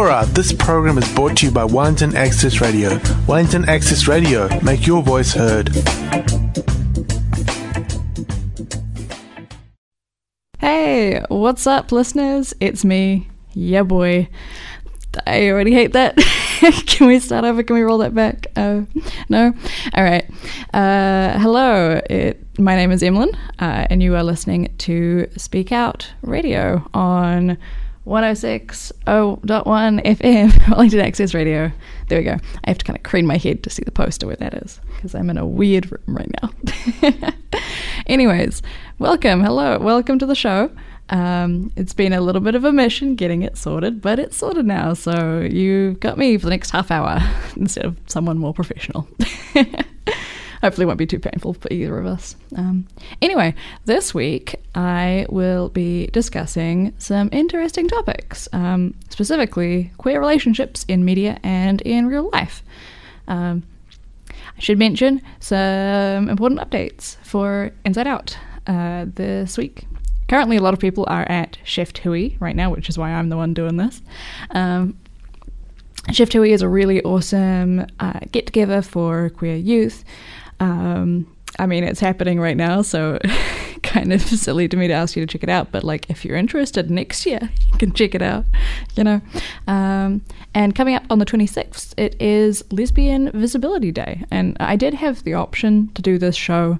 Ora, this program is brought to you by Wellington Access Radio. Wellington Access Radio, make your voice heard. Hey, what's up, listeners? It's me, yeah, boy. I already hate that. Can we start over? Can we roll that back? Uh, no? All right. Uh, hello, it, my name is Emlyn, uh, and you are listening to Speak Out Radio on 106.1 FM, Wellington Access Radio. There we go. I have to kind of crane my head to see the poster where that is because I'm in a weird room right now. Anyways, welcome. Hello. Welcome to the show. Um, it's been a little bit of a mission getting it sorted, but it's sorted now. So you've got me for the next half hour instead of someone more professional. Hopefully, won't be too painful for either of us. Um, anyway, this week I will be discussing some interesting topics, um, specifically queer relationships in media and in real life. Um, I should mention some important updates for Inside Out uh, this week. Currently, a lot of people are at Shift Hui right now, which is why I'm the one doing this. Um, Shift Hui is a really awesome uh, get together for queer youth. Um, I mean, it's happening right now, so kind of silly to me to ask you to check it out. But like, if you're interested next year, you can check it out. You know. Um, and coming up on the 26th, it is Lesbian Visibility Day, and I did have the option to do this show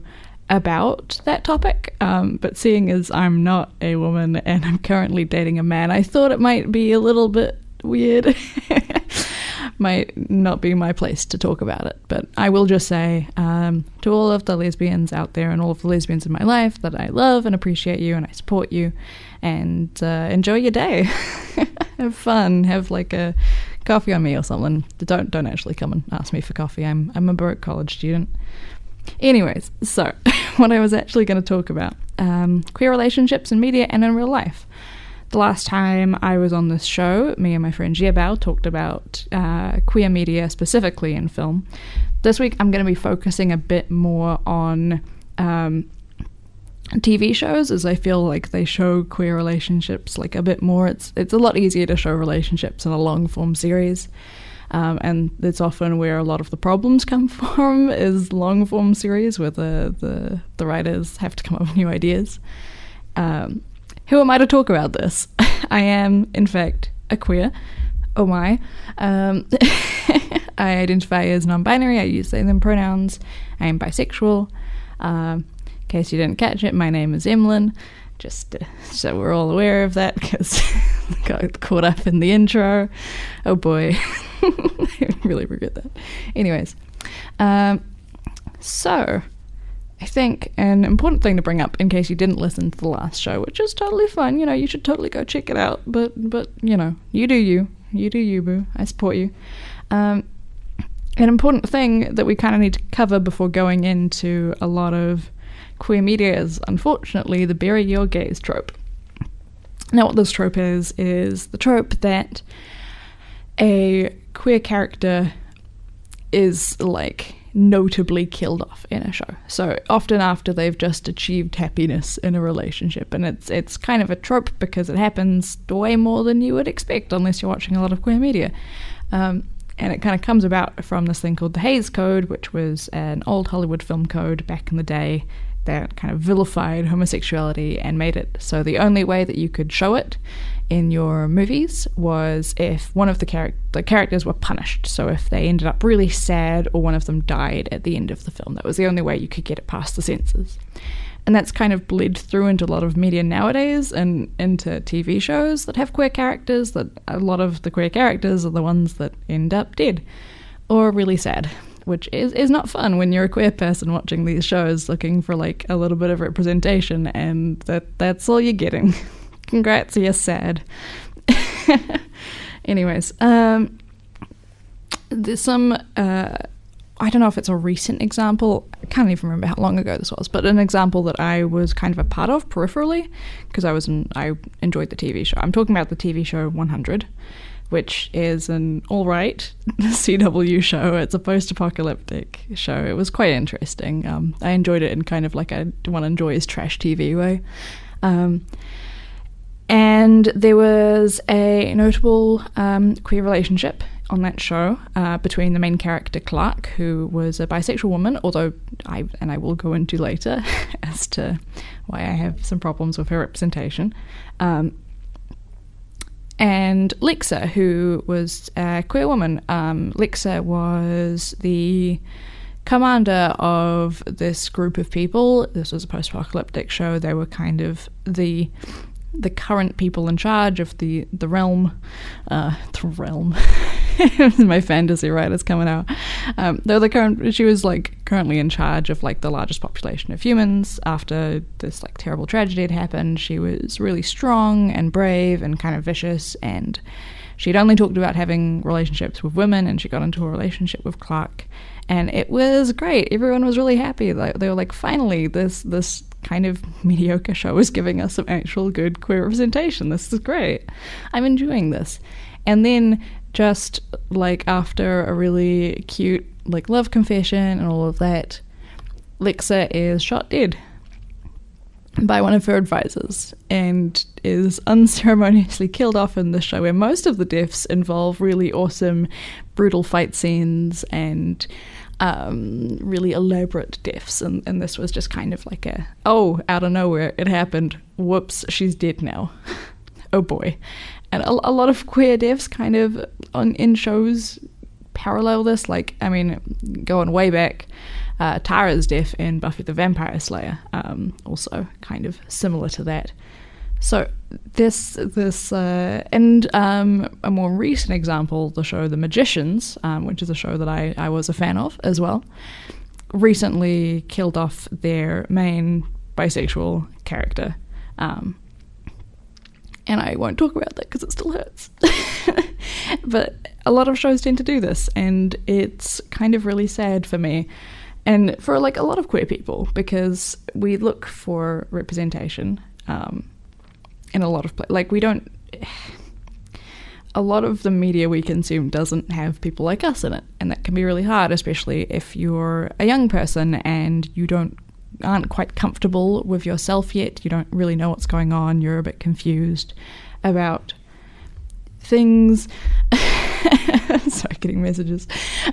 about that topic. Um, but seeing as I'm not a woman and I'm currently dating a man, I thought it might be a little bit weird. might not be my place to talk about it. But I will just say um, to all of the lesbians out there and all of the lesbians in my life that I love and appreciate you and I support you and uh, enjoy your day. have fun. Have like a coffee on me or something. Don't don't actually come and ask me for coffee. I'm I'm a broke college student. Anyways, so what I was actually going to talk about um, queer relationships in media and in real life. The last time I was on this show, me and my friend Jiabao talked about uh, queer media specifically in film. This week I'm going to be focusing a bit more on um, TV shows, as I feel like they show queer relationships like a bit more. It's it's a lot easier to show relationships in a long form series. Um, and it's often where a lot of the problems come from is long form series where the, the, the writers have to come up with new ideas. Um, who am I to talk about this? I am, in fact, a queer. Oh my. Um, I identify as non binary, I use they them pronouns. I am bisexual. Um, in case you didn't catch it, my name is Emlyn. Just uh, so we're all aware of that because got caught up in the intro. Oh boy. I really regret that. Anyways, um, so I think an important thing to bring up in case you didn't listen to the last show, which is totally fine, You know, you should totally go check it out. But but you know, you do you, you do you, boo. I support you. Um, an important thing that we kind of need to cover before going into a lot of queer media is, unfortunately, the bury your gays trope. Now, what this trope is is the trope that a queer character is like notably killed off in a show. So often after they've just achieved happiness in a relationship, and it's it's kind of a trope because it happens way more than you would expect unless you're watching a lot of queer media. Um, and it kind of comes about from this thing called the Hays Code, which was an old Hollywood film code back in the day that kind of vilified homosexuality and made it so the only way that you could show it in your movies was if one of the, char- the characters were punished. So if they ended up really sad or one of them died at the end of the film, that was the only way you could get it past the censors. And that's kind of bled through into a lot of media nowadays and into TV shows that have queer characters, that a lot of the queer characters are the ones that end up dead or really sad which is, is not fun when you're a queer person watching these shows looking for like a little bit of representation and that that's all you're getting. Congrats, you're sad. Anyways, um, there's some. Uh, I don't know if it's a recent example. I can't even remember how long ago this was, but an example that I was kind of a part of peripherally because I was I enjoyed the TV show. I'm talking about the TV show 100, which is an all right CW show. It's a post-apocalyptic show. It was quite interesting. Um, I enjoyed it in kind of like a one enjoys trash TV way. Um, And there was a notable um, queer relationship on that show uh, between the main character Clarke, who was a bisexual woman, although I and I will go into later as to why I have some problems with her representation, um, and Lexa, who was a queer woman. Um, Lexa was the commander of this group of people. This was a post-apocalyptic show. They were kind of the the current people in charge of the the realm, uh, the realm. My fantasy writers coming out. Um, though the current, she was like currently in charge of like the largest population of humans after this like terrible tragedy had happened. She was really strong and brave and kind of vicious, and she'd only talked about having relationships with women, and she got into a relationship with Clarke, and it was great. Everyone was really happy. They, were like, finally, this this kind of mediocre show is giving us some actual good queer representation. This is great. I'm enjoying this. And then just like after a really cute like love confession and all of that, Lexa is shot dead by one of her advisors and is unceremoniously killed off in the show where most of the deaths involve really awesome brutal fight scenes and um, really elaborate deaths, and, and this was just kind of like a oh, out of nowhere it happened. Whoops, she's dead now. oh boy, and a, a, lot of queer deaths kind of on in shows parallel this. Like I mean, going way back. Uh, Tara's death in Buffy the Vampire Slayer, um, also kind of similar to that. So this this uh, and um, a more recent example, the show The Magicians, um, which is a show that I, I was a fan of as well, recently killed off their main bisexual character. Um, and I won't talk about that because it still hurts. but a lot of shows tend to do this, and it's kind of really sad for me and for like a lot of queer people because we look for representation um, in a lot of places. Like we don't. A lot of the media we consume doesn't have people like us in it, and that can be really hard, especially if you're a young person and you don't aren't quite comfortable with yourself yet. You don't really know what's going on. You're a bit confused about things. Sorry, getting messages.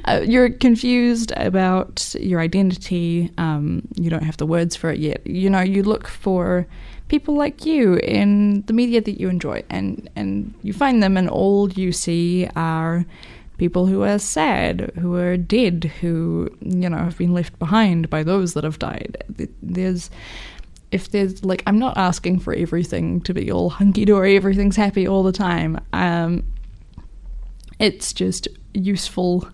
Uh, you're confused about your identity. Um, you don't have the words for it yet. You know, you look for people like you in the media that you enjoy, and and you find them, and all you see are people who are sad, who are dead, who you know have been left behind by those that have died. There's if there's like I'm not asking for everything to be all hunky dory, everything's happy all the time. Um, it's just useful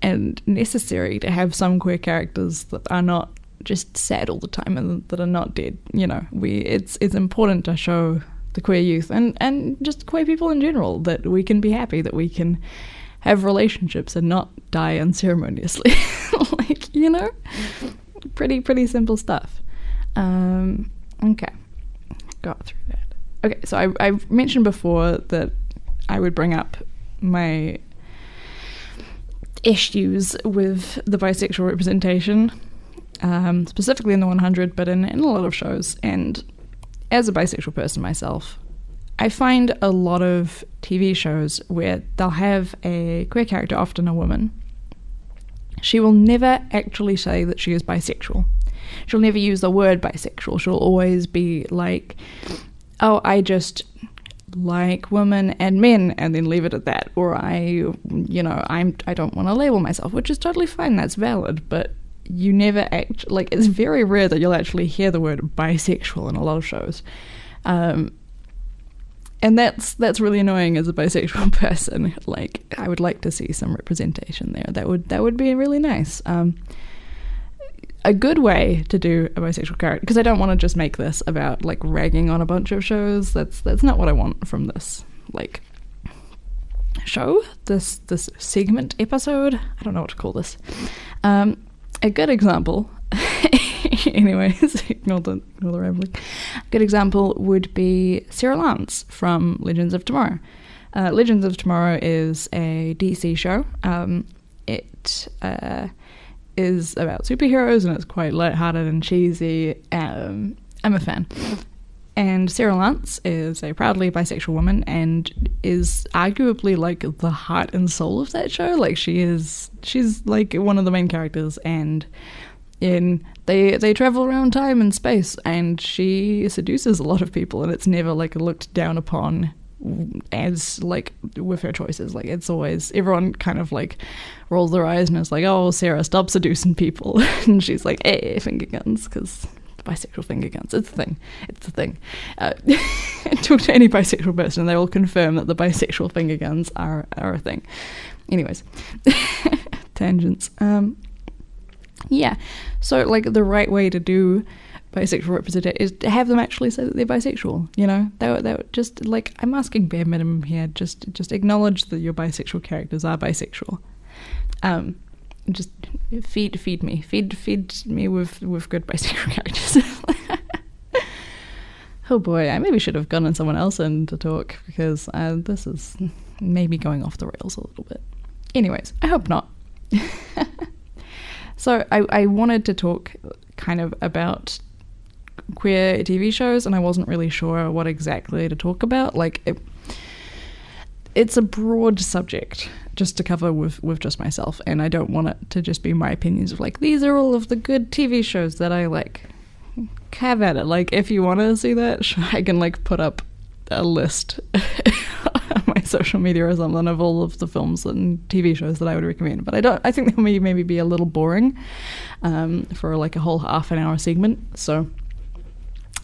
and necessary to have some queer characters that are not just sad all the time and that are not dead. You know, we it's it's important to show the queer youth and and just queer people in general that we can be happy that we can have relationships and not die unceremoniously. like you know, pretty pretty simple stuff. Um, okay, got through that. Okay, so I I mentioned before that I would bring up my issues with the bisexual representation um, specifically in the 100, but in, in a lot of shows. And as a bisexual person myself, I find a lot of TV shows where they'll have a queer character, often a woman. She will never actually say that she is bisexual. She'll never use the word bisexual. She'll always be like, oh, I just like women and men and then leave it at that or i you know i'm i don't want to label myself which is totally fine that's valid but you never act like it's very rare that you'll actually hear the word bisexual in a lot of shows. Um, and that's that's really annoying as a bisexual person. Like I would like to see some representation there. That would that would be really nice. Um, a good way to do a bisexual character because I don't want to just make this about like ragging on a bunch of shows. That's that's not what I want from this like show. This this segment episode. I don't know what to call this. Um, a good example, anyways, ignore the, ignore the rambling. A good example would be Sara Lance from Legends of Tomorrow. Uh, Legends of Tomorrow is a DC show. Um, it uh, is about superheroes and it's quite lighthearted and cheesy. Um, I'm a fan. and Sara Lance is a proudly bisexual woman and is arguably like the heart and soul of that show. Like she is, she's like one of the main characters, and in they they travel around time and space, and she seduces a lot of people, and it's never like looked down upon as like with her choices. Like it's always everyone kind of like rolls their eyes and is like, "Oh, Sara, stop seducing people," and she's like, "Hey, finger guns," because bisexual finger guns. It's a thing. It's a thing. Uh, talk to any bisexual person, and they will confirm that the bisexual finger guns are are a thing. Anyways, tangents. Um, yeah. So like the right way to do bisexual representation is to have them actually say that they're bisexual. You know, they were, they were just like I'm asking bare minimum here. Just just acknowledge that your bisexual characters are bisexual. Um, just feed feed me, feed feed me with with good bisexual characters. oh boy, I maybe should have gotten someone else in to talk because uh, this is maybe going off the rails a little bit. Anyways, I hope not. so I, I wanted to talk kind of about queer TV shows, and I wasn't really sure what exactly to talk about. Like, it, it's a broad subject just to cover with, with just myself, and I don't want it to just be my opinions of like, these are all of the good TV shows that I like. Have at it. Like, if you want to see that, I can like put up a list on my social media or something of all of the films and TV shows that I would recommend. But I don't. I think that may maybe be a little boring um, for like a whole half an hour segment. So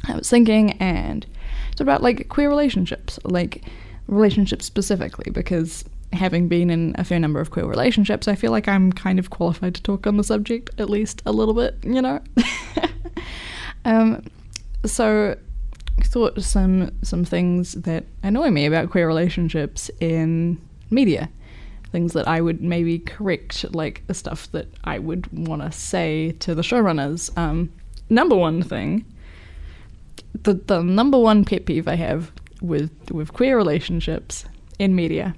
I was thinking, and it's about like queer relationships, like relationships specifically, because having been in a fair number of queer relationships, I feel like I'm kind of qualified to talk on the subject, at least a little bit, you know. um, so I thought some some things that annoy me about queer relationships in media, things that I would maybe correct, like the stuff that I would want to say to the showrunners. Um, number one thing the the number one pet peeve I have with with queer relationships in media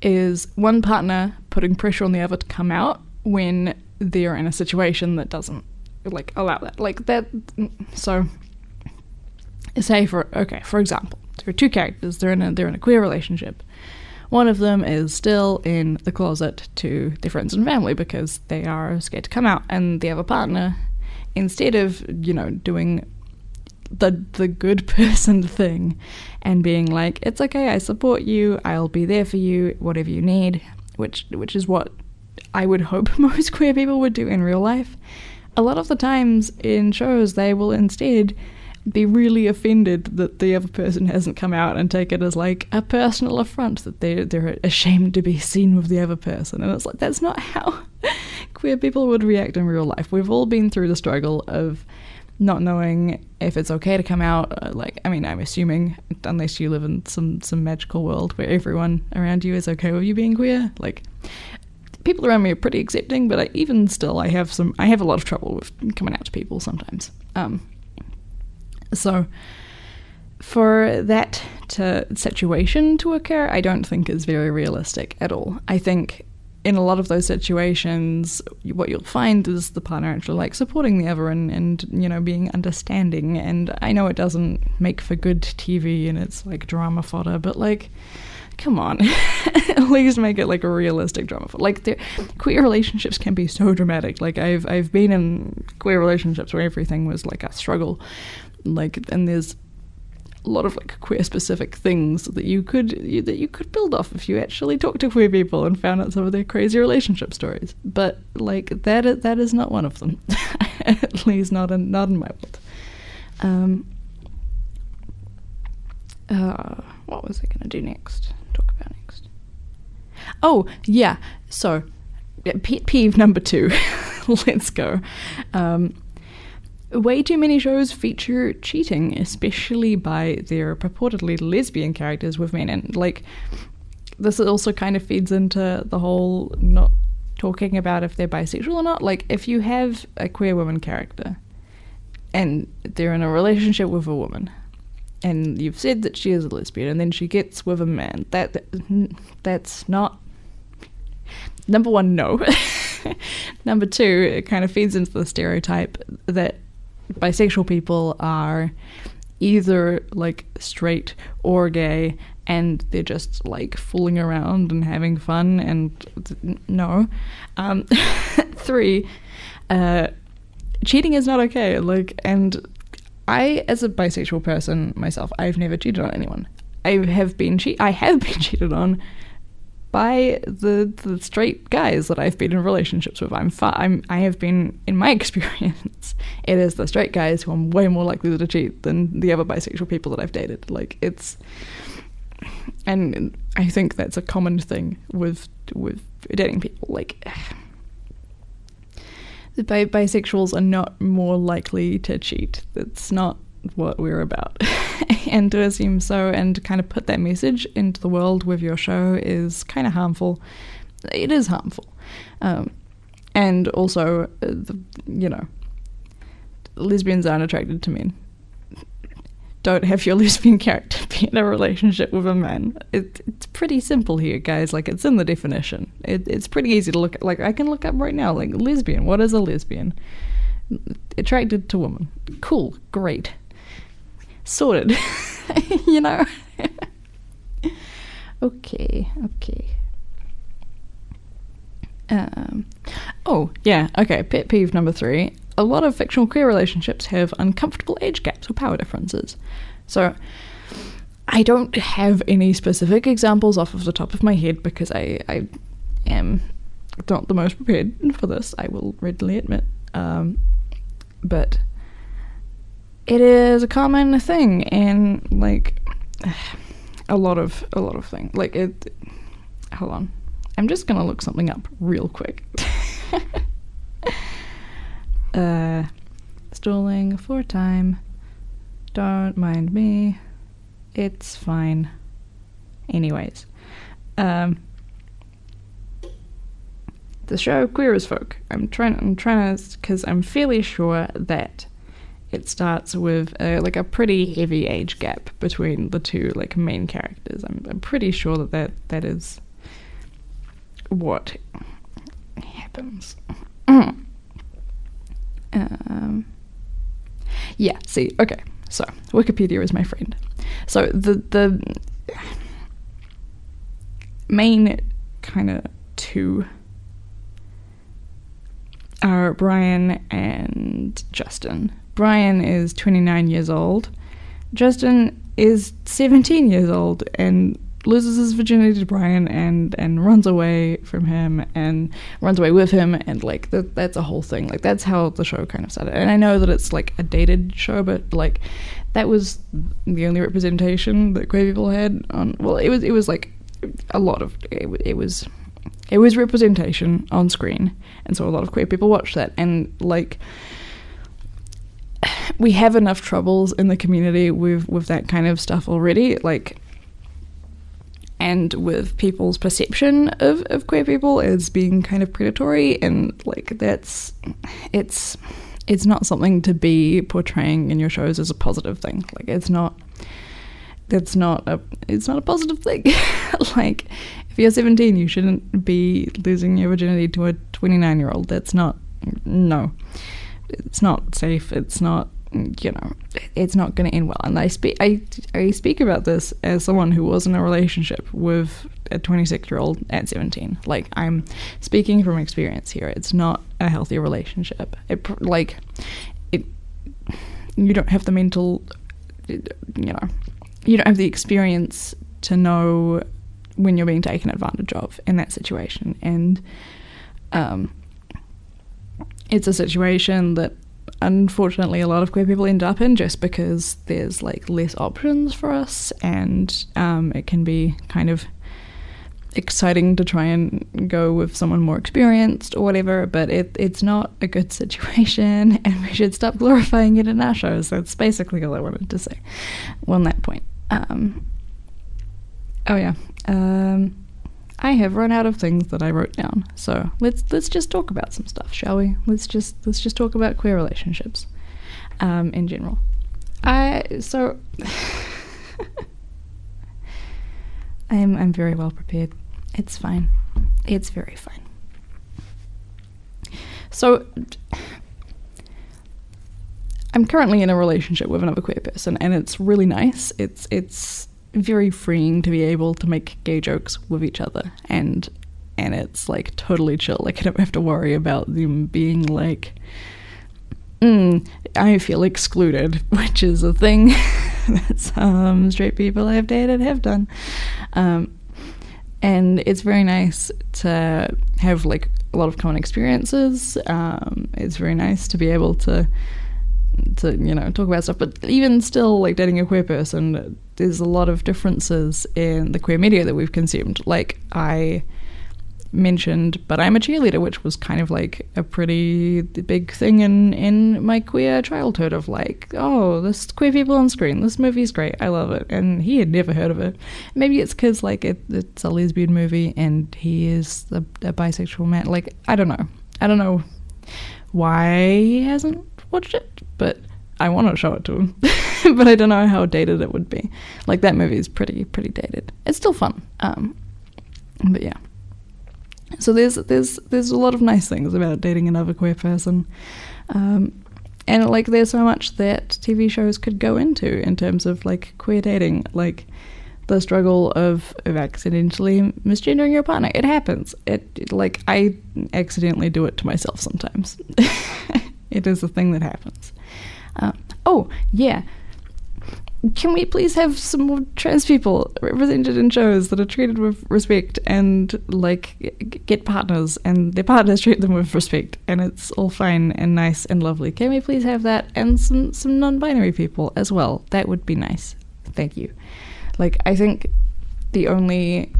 is one partner putting pressure on the other to come out when they're in a situation that doesn't like allow that. Like that so say for okay, for example, there are two characters, they're in a they're in a queer relationship. One of them is still in the closet to their friends and family because they are scared to come out, and the other partner, instead of, you know, doing the the good person thing and being like it's okay I support you I'll be there for you whatever you need which which is what I would hope most queer people would do in real life. A lot of the times in shows they will instead be really offended that the other person hasn't come out and take it as like a personal affront that they they're ashamed to be seen with the other person. And it's like that's not how queer people would react in real life. We've all been through the struggle of not knowing if it's okay to come out. Uh, like, I mean, I'm assuming, unless you live in some some magical world where everyone around you is okay with you being queer, like people around me are pretty accepting. But I, even still, I have some, I have a lot of trouble with coming out to people sometimes. Um, so for that to situation to occur, I don't think is very realistic at all. I think in a lot of those situations, what you'll find is the partner actually like supporting the other and, and you know being understanding. And I know it doesn't make for good TV and it's like drama fodder, but like, come on, at least make it like a realistic drama fodder. Like, queer relationships can be so dramatic. Like I've I've been in queer relationships where everything was like a struggle, like and there's a lot of like queer specific things that you could you, that you could build off if you actually talked to queer people and found out some of their crazy relationship stories. But like that that is not one of them, at least not in not in my world. Um, uh, what was I going to do next? Talk about next. Oh yeah, so pet peeve number two. Let's go. Um, Way too many shows feature cheating, especially by their purportedly lesbian characters with men. And, like, this also kind of feeds into the whole not talking about if they're bisexual or not. Like, if you have a queer woman character and they're in a relationship with a woman, and you've said that she is a lesbian, and then she gets with a man, that, that that's not number one, no. number two, it kind of feeds into the stereotype that bisexual people are either like straight or gay and they're just like fooling around and having fun and no. Um, three uh, cheating is not okay like and i as a bisexual person myself i've never cheated on anyone. I have been che- i have been cheated on by the the straight guys that I've been in relationships with. I'm I'm I have been in my experience, it is the straight guys who I'm way more likely to cheat than the other bisexual people that I've dated. Like it's, and I think that's a common thing with with dating people. Like the bi- bisexuals are not more likely to cheat. That's not what we're about. and to assume so and kind of put that message into the world with your show is kind of harmful. It is harmful. Um, and also, uh, the, you know, lesbians aren't attracted to men. Don't have your lesbian character be in a relationship with a man. It, it's pretty simple here, guys. Like, it's in the definition. It, it's pretty easy to look at. Like, I can look up right now, like, lesbian. What is a lesbian? Attracted to women. Cool. Great sorted. you know? okay, okay. Um, oh, yeah, okay. Pet peeve number three. A lot of fictional queer relationships have uncomfortable age gaps or power differences. So, I don't have any specific examples off of the top of my head because I, I am not the most prepared for this, I will readily admit. Um, but it is a common thing in like a lot of a lot of things. Like it. Hold on, I'm just gonna look something up real quick. uh, stalling for time. Don't mind me. It's fine. Anyways, um, the show Queer as Folk. I'm trying. I'm trying to because I'm fairly sure that it starts with a, like a pretty heavy age gap between the two like main characters. I'm, I'm pretty sure that, that that is what happens. um, yeah. See. Okay. So Wikipedia is my friend. So the the main kind of two are Brian and Justin. Brian is 29 years old. Justin is 17 years old and loses his virginity to Brian and and runs away from him and runs away with him and like that that's a whole thing. Like that's how the show kind of started. And I know that it's like a dated show but like that was the only representation that queer people had on well it was it was like a lot of it, it was it was representation on screen. And so a lot of queer people watched that. And like we have enough troubles in the community with with that kind of stuff already like and with people's perception of, of queer people as being kind of predatory and like that's it's it's not something to be portraying in your shows as a positive thing. Like it's not that's not a it's not a positive thing. Like if you're 17 you shouldn't be losing your virginity to a 29 year old that's not no it's not safe. It's not you know it's not going to end well. And i speak I, I speak about this as someone who was in a relationship with a 26 year old at 17 like i'm speaking from experience here. It's not a healthy relationship. It like it you don't have the mental you know you don't have the experience to know when you're being taken advantage of in that situation. And um it's a situation that unfortunately a lot of queer people end up in just because there's like less options for us and um, it can be kind of exciting to try and go with someone more experienced or whatever but it, it's not a good situation and we should stop glorifying it in our shows. That's basically all i wanted to say on that point. Um, oh yeah. Um, I have run out of things that I wrote down. So let's let's just talk about some stuff, shall we? Let's just let's just talk about queer relationships, um, in general. I so I'm I'm very well prepared. It's fine. It's very fine. So I'm currently in a relationship with another queer person, and it's really nice. It's it's very freeing to be able to make gay jokes with each other, and and it's like totally chill. Like I don't have to worry about them being like, mm, I feel excluded, which is a thing that some straight people I've dated have done. Um, and it's very nice to have like a lot of common experiences. Um, it's very nice to be able to to you know talk about stuff but even still like dating a queer person there's a lot of differences in the queer media that we've consumed. Like i mentioned but i'm a cheerleader which was kind of like a pretty big thing in in my queer childhood of like oh this queer people on screen this movie's great i love it and he had never heard of it. Maybe it's because like it, it's a lesbian movie and he is a, a bisexual man like i don't know. I don't know why he hasn't watched it but I want to show it to him, but I don't know how dated it would be. Like that movie is pretty pretty dated. It's still fun, um, but yeah. So there's there's there's a lot of nice things about dating another queer person, um, and like there's so much that TV shows could go into in terms of like queer dating, like the struggle of, of accidentally misgendering your partner. It happens. It, it like I accidentally do it to myself sometimes. it is a thing that happens. Uh, oh, yeah. Can we please have some more trans people represented in shows that are treated with respect and like get partners and their partners treat them with respect and it's all fine and nice and lovely? Can we please have that and some some non-binary people as well? That would be nice. Thank you. Like I think the only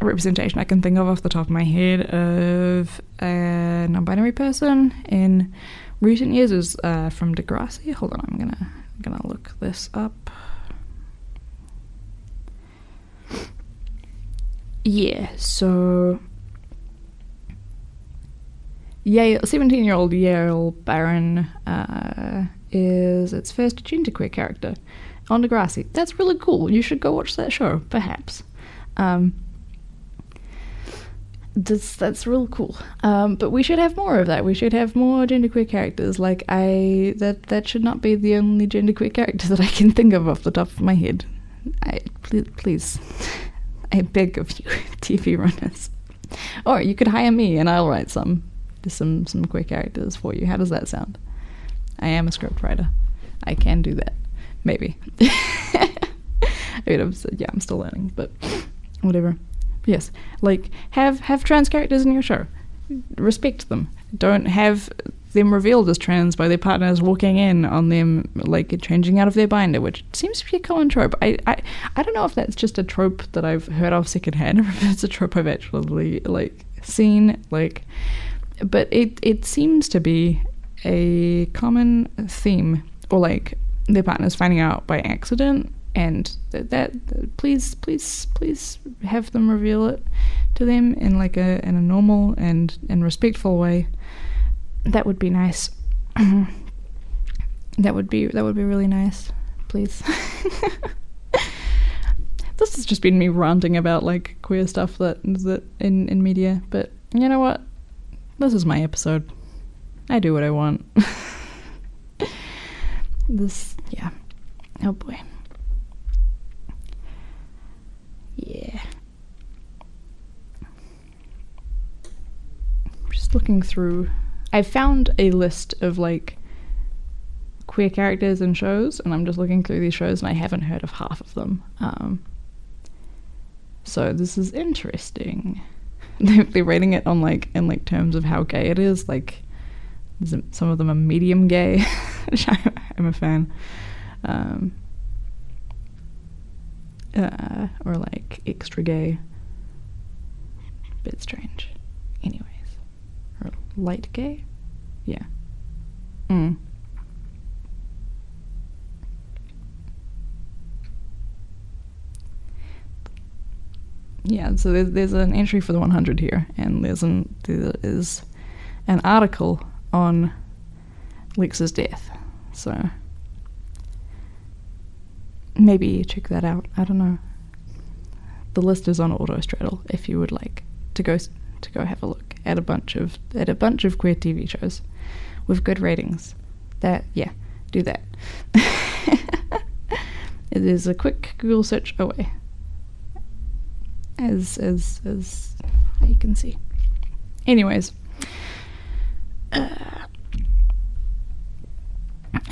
representation I can think of off the top of my head of a non-binary person in recent years is uh, from Degrassi. Hold on, I'm gonna I'm gonna look this up. Yeah, so Yael, 17 year old Yael Baron uh, is its first genderqueer character on Degrassi. That's really cool. You should go watch that show, perhaps. Um, that's that's real cool. Um, but we should have more of that. We should have more genderqueer characters. Like I that that should not be the only genderqueer character that I can think of off the top of my head. I please, please I beg of you, TV runners. Or you could hire me and I'll write some some some queer characters for you. How does that sound? I am a script writer. I can do that. Maybe. I mean, I'm, yeah, I'm still learning, but whatever. Yes, like have have trans characters in your show. Respect them. Don't have them revealed as trans by their partners walking in on them like changing out of their binder, which seems to be a common trope. I, I I don't know if that's just a trope that I've heard of secondhand, or if it's a trope I've actually like seen. Like, but it it seems to be a common theme, or like their partners finding out by accident and that, that, please please please have them reveal it to them in like a in a normal and and respectful way. That would be nice. That would be that would be really nice please. This has just been me ranting about like queer stuff that that in in media but you know what? This is my episode. I do what i want. This yeah. Oh boy yeah. Just looking through. I found a list of like queer characters in shows, and I'm just looking through these shows, and I haven't heard of half of them. Um, so this is interesting. They're rating it on like in like terms of how gay it is. Like some of them are medium gay, which I'm a fan. Um, uh, or like extra gay. Bit strange. Anyways. Or light gay? Yeah. Mm. Yeah, so there's, there's an entry for the 100 here, and there's an there is an article on Lex's death. So maybe check that out. I don't know. The list is on Autostraddle if you would like to go to go have a look at a bunch of at a bunch of queer TV shows with good ratings. That yeah, do that. it is a quick Google search away. As as as you can see. Anyways. Uh,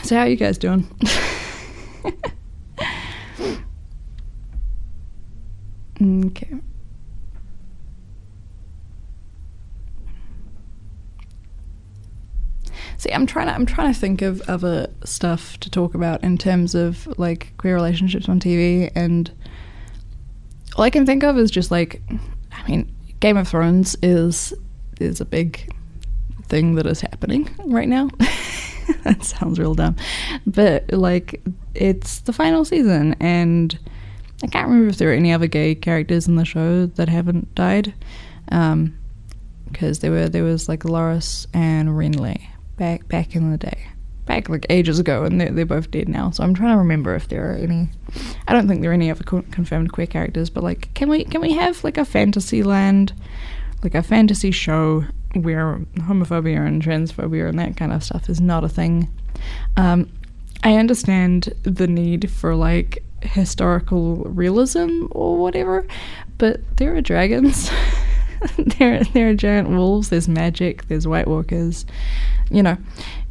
so how you guys doing? okay. See, I'm trying to I'm trying to think of other stuff to talk about in terms of like queer relationships on TV, and all I can think of is just like, I mean, Game of Thrones is is a big thing that is happening right now. that sounds real dumb, but like it's the final season, and I can't remember if there are any other gay characters in the show that haven't died. Um, because there were there was like Loras and Renly, back back in the day, back like ages ago, and they're they're both dead now. So I'm trying to remember if there are any. I don't think there are any other co- confirmed queer characters, but like, can we can we have like a fantasy land, like a fantasy show where homophobia and transphobia and that kind of stuff is not a thing. Um, I understand the need for like historical realism or whatever, but there are dragons. there, there are giant wolves. There's magic. There's White Walkers you know,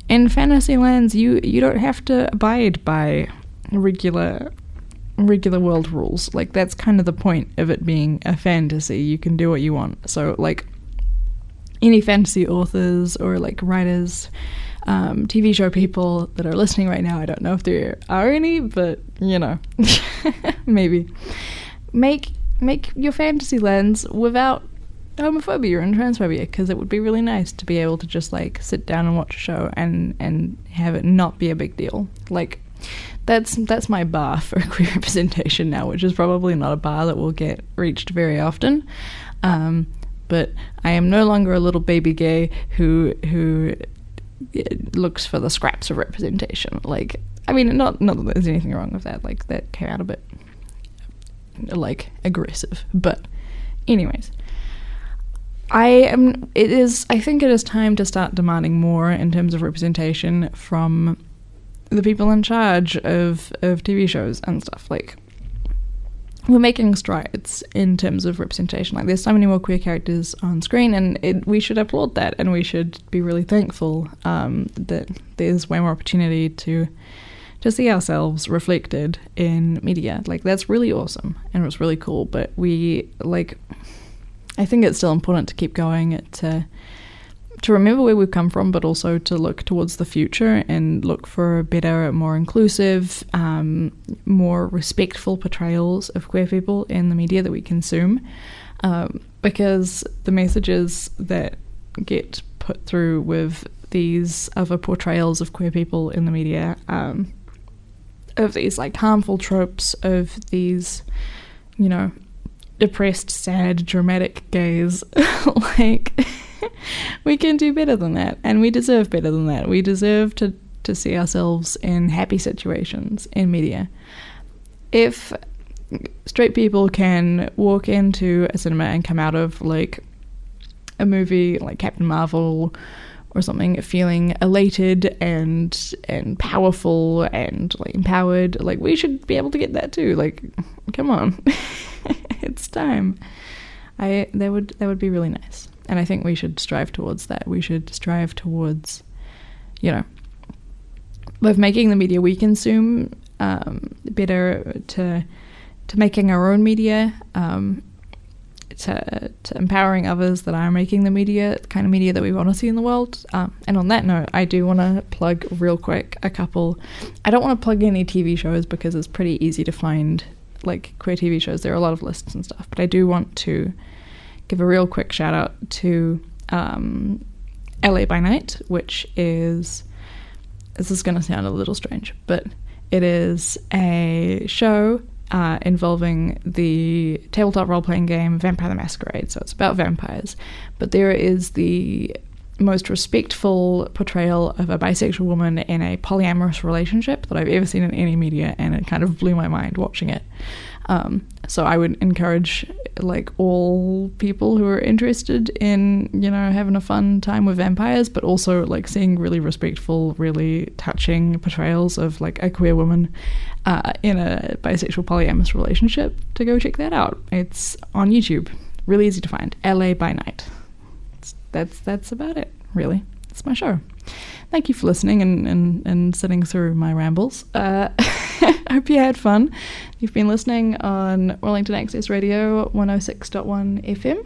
in fantasy lands, you you don't have to abide by regular regular world rules. Like that's kind of the point of it being a fantasy. You can do what you want. So like any fantasy authors or like writers, um, TV show people that are listening right now, I don't know if there are any, but you know, maybe make make your fantasy lens without homophobia and transphobia because it would be really nice to be able to just like sit down and watch a show and and have it not be a big deal. Like that's that's my bar for queer representation now, which is probably not a bar that will get reached very often. Um, but I am no longer a little baby gay who who uh, looks for the scraps of representation. Like I mean, not not that there's anything wrong with that. Like that came out a bit like aggressive, but anyways. I am. It is. I think it is time to start demanding more in terms of representation from the people in charge of of TV shows and stuff. Like we're making strides in terms of representation. Like there's so many more queer characters on screen, and it, we should applaud that, and we should be really thankful um, that there's way more opportunity to to see ourselves reflected in media. Like that's really awesome, and it's really cool. But we like I think it's still important to keep going to to remember where we've come from, but also to look towards the future and look for better, more inclusive, um, more respectful portrayals of queer people in the media that we consume. Um, because the messages that get put through with these other portrayals of queer people in the media, um, of these like harmful tropes, of these, you know, depressed, sad, dramatic gays, like, we can do better than that, and we deserve better than that. We deserve to, to see ourselves in happy situations in media. If straight people can walk into a cinema and come out of like a movie like Captain Marvel or something feeling elated and and powerful and like empowered like we should be able to get that too like come on it's time. I that would that would be really nice, and I think we should strive towards that. We should strive towards, you know, both making the media we consume um, better to to making our own media, um, to to empowering others that are making the media, the kind of media that we want to see in the world. Um, and on that note, I do want to plug real quick a couple. I don't want to plug any TV shows because it's pretty easy to find like queer TV shows. There are a lot of lists and stuff, but I do want to give a real quick shout out to um, LA by Night, which is this is going to sound a little strange, but it is a show uh, involving the tabletop role playing game Vampire the Masquerade. So it's about vampires, but there is the most respectful portrayal of a bisexual woman in a polyamorous relationship that I've ever seen in any media, and it kind of blew my mind watching it. Um, so I would encourage like all people who are interested in you know having a fun time with vampires, but also like seeing really respectful, really touching portrayals of like a queer woman uh, in a bisexual polyamorous relationship to go check that out. It's on YouTube, really easy to find. LA by Night. It's, that's that's about it, really. It's my show. Thank you for listening and, and, and sitting through my rambles. Uh, I hope you had fun. You've been listening on Wellington Access Radio 106.1 FM.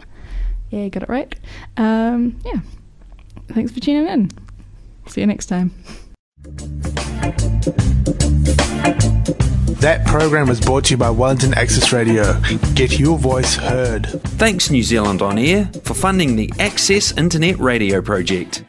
Yeah, you got it right. Um, yeah. Thanks for tuning in. See you next time. That program was brought to you by Wellington Access Radio. Get your voice heard. Thanks, New Zealand On Air, for funding the Access Internet Radio project.